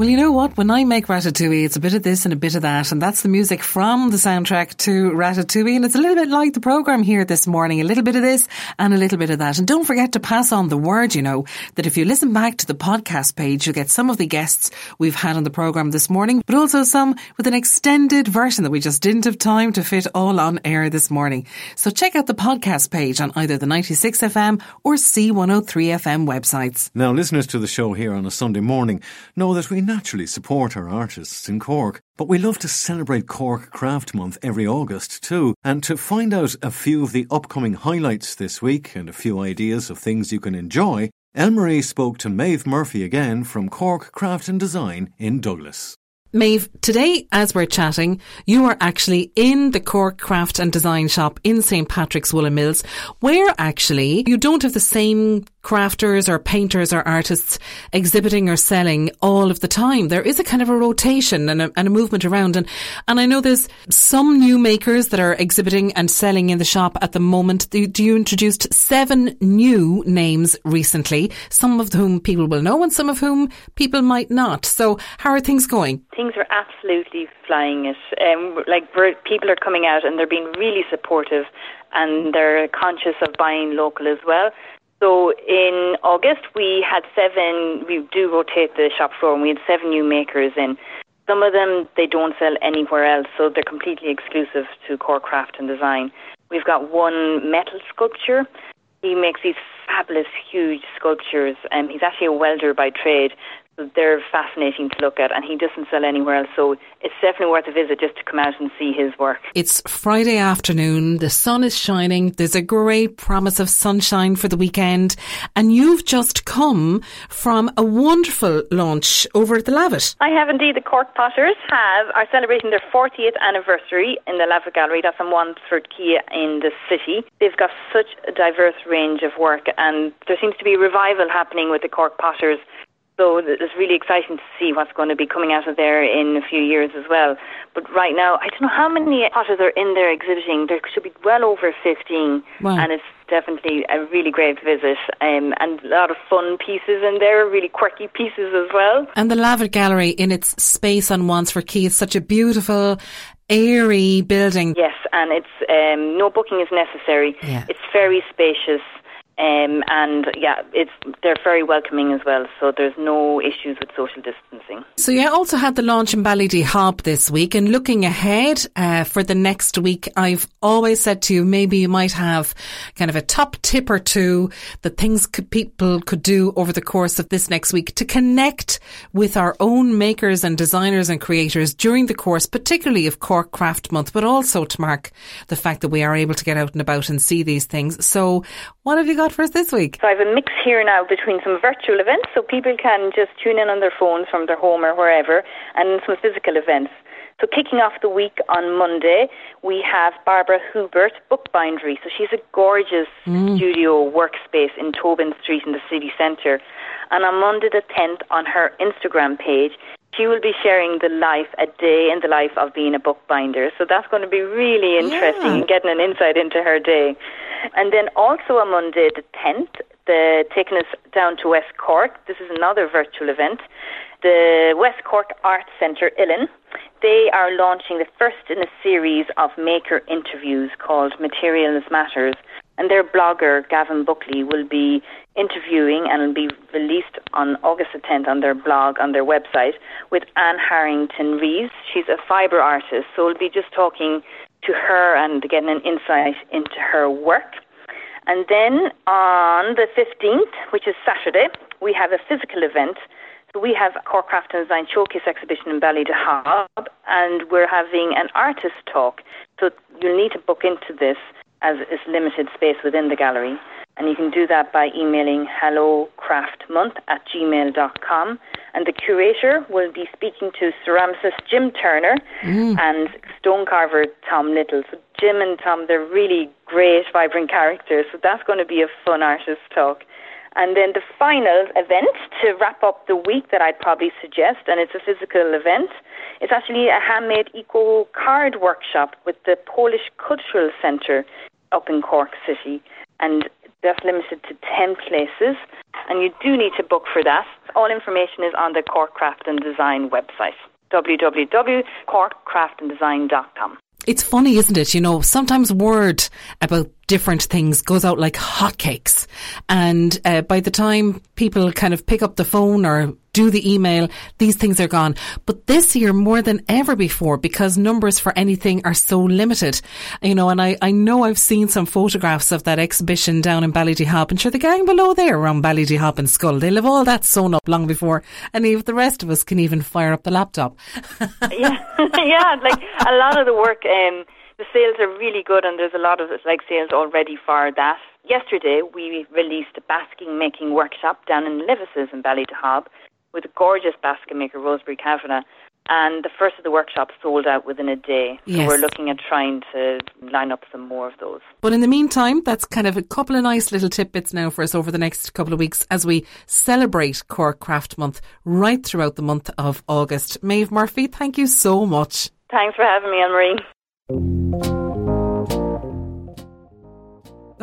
Well, you know what? When I make Ratatouille, it's a bit of this and a bit of that, and that's the music from the soundtrack to Ratatouille, and it's a little bit like the program here this morning, a little bit of this and a little bit of that. And don't forget to pass on the word, you know, that if you listen back to the podcast page, you'll get some of the guests we've had on the program this morning, but also some with an extended version that we just didn't have time to fit all on air this morning. So check out the podcast page on either the 96FM or C103FM websites. Now, listeners to the show here on a Sunday morning know that we naturally support our artists in Cork, but we love to celebrate Cork Craft Month every August too. And to find out a few of the upcoming highlights this week and a few ideas of things you can enjoy, Elmarie spoke to Maeve Murphy again from Cork Craft and Design in Douglas. Maeve, today as we're chatting, you are actually in the Cork Craft and Design Shop in St Patrick's Woolen Mills, where actually you don't have the same crafters or painters or artists exhibiting or selling all of the time. There is a kind of a rotation and a, and a movement around. And, and I know there's some new makers that are exhibiting and selling in the shop at the moment. Do, you introduced seven new names recently, some of whom people will know and some of whom people might not. So how are things going? Things are absolutely flying it. Um, like people are coming out and they're being really supportive and they're conscious of buying local as well. So in August, we had seven, we do rotate the shop floor, and we had seven new makers in. Some of them, they don't sell anywhere else, so they're completely exclusive to Cork Craft and Design. We've got one metal sculpture. He makes these fabulous, huge sculptures. and he's actually a welder by trade, they're fascinating to look at, and he doesn't sell anywhere else. So it's definitely worth a visit just to come out and see his work. It's Friday afternoon, the sun is shining, there's a great promise of sunshine for the weekend, and you've just come from a wonderful launch over at the Lavit. I have indeed. The Cork Potters have are celebrating their 40th anniversary in the Lavit Gallery. That's in Wandesford Quay in the city. They've got such a diverse range of work, and there seems to be a revival happening with the Cork Potters so it's really exciting to see what's going to be coming out of there in a few years as well. But right now, I don't know how many potters are in there exhibiting. There should be well over 15. Wow. And it's definitely a really great visit um, and a lot of fun pieces in there, really quirky pieces as well. And the Lavit Gallery in its space on Wandesford Quay is such a beautiful airy building. Yes, and it's um, no booking is necessary. Yeah. It's very spacious. Um, and yeah, it's they're very welcoming as well, so there's no issues with social distancing. So you also had the launch in Ballydehob this week, and looking ahead uh, for the next week, I've always said to you maybe you might have kind of a top tip or two that things could, people could do over the course of this next week to connect with our own makers and designers and creators during the course, particularly of Cork Craft Month, but also to mark the fact that we are able to get out and about and see these things. So, what have you got for us this week? So I have a mix here now between some virtual events, so people can just tune in on their phones from their home or wherever, and some physical events. So kicking off the week on Monday, we have Barbara Hubert book Bookbindery. So she's a gorgeous Mm. studio workspace in Tobin Street in the city centre. And on Monday the 10th, on her Instagram page, she will be sharing the life, a day in the life of being a bookbinder. So that's going to be really interesting Yeah. and getting an insight into her day. And then also on Monday the 10th, the, taking us down to West Cork. This is another virtual event. The West Cork Arts Centre, Uillinn, they are launching the first in a series of maker interviews called Materials Matters. And their blogger, Gavin Buckley, will be interviewing and will be released on August the 10th on their blog, on their website, with Anne Harrington Reeves. She's a fibre artist, so we'll be just talking to her and getting an insight into her work. And then on the 15th, which is Saturday, we have a physical event. So we have Cork Craft and Design Showcase exhibition in Ballydehob, and we're having an artist talk. So you'll need to book into this as it's limited space within the gallery. And you can do that by emailing hellocraftmonth at gmail.com. And the curator will be speaking to ceramicist Jim Turner mm. and stonecarver Tom Little. So Jim and Tom, they're really great, vibrant characters. So that's going to be a fun artist talk. And then the final event to wrap up the week that I'd probably suggest, and it's a physical event, it's actually a handmade eco card workshop with the Polish Cultural Centre up in Cork City. And that's limited to 10 places. And you do need to book for that. All information is on the Cork Craft and Design website www.corkcraftanddesign.com. It's funny, isn't it? You know, sometimes word about different things goes out like hotcakes. And uh, by the time people kind of pick up the phone or do the email, these things are gone. But this year, more than ever before, because numbers for anything are so limited, you know, and I, I know I've seen some photographs of that exhibition down in Ballydehob, and sure, the gang below there around Ballydehob and Schull, they'll have all that sewn up long before any of the rest of us can even fire up the laptop. yeah, yeah, like a lot of the work, um, the sales are really good, and there's a lot of like sales already for that. Yesterday, we released a basking making workshop down in Levis's in Ballydehob with a gorgeous basket maker, Rosemary Kavanagh. And the first of the workshops sold out within a day. So yes. we're looking at trying to line up some more of those. But in the meantime, that's kind of a couple of nice little tidbits now for us over the next couple of weeks as we celebrate Cork Craft Month right throughout the month of August. Maeve Murphy, thank you so much. Thanks for having me, Elmarie.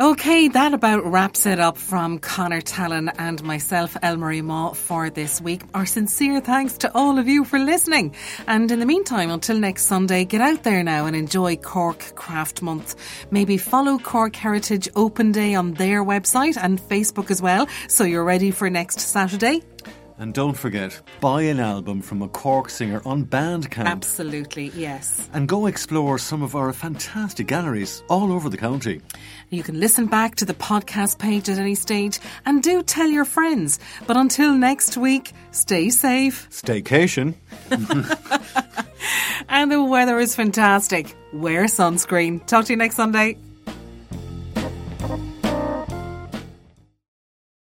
Okay, that about wraps it up from Connor Tallon and myself, Elmarie Mawe, for this week. Our sincere thanks to all of you for listening. And in the meantime, until next Sunday, get out there now and enjoy Cork Craft Month. Maybe follow Cork Heritage Open Day on their website and Facebook as well, so you're ready for next Saturday. And don't forget, buy an album from a Cork singer on Bandcamp. Absolutely, yes. And go explore some of our fantastic galleries all over the county. You can listen back to the podcast page at any stage and do tell your friends. But until next week, stay safe. Staycation. and the weather is fantastic. Wear sunscreen. Talk to you next Sunday.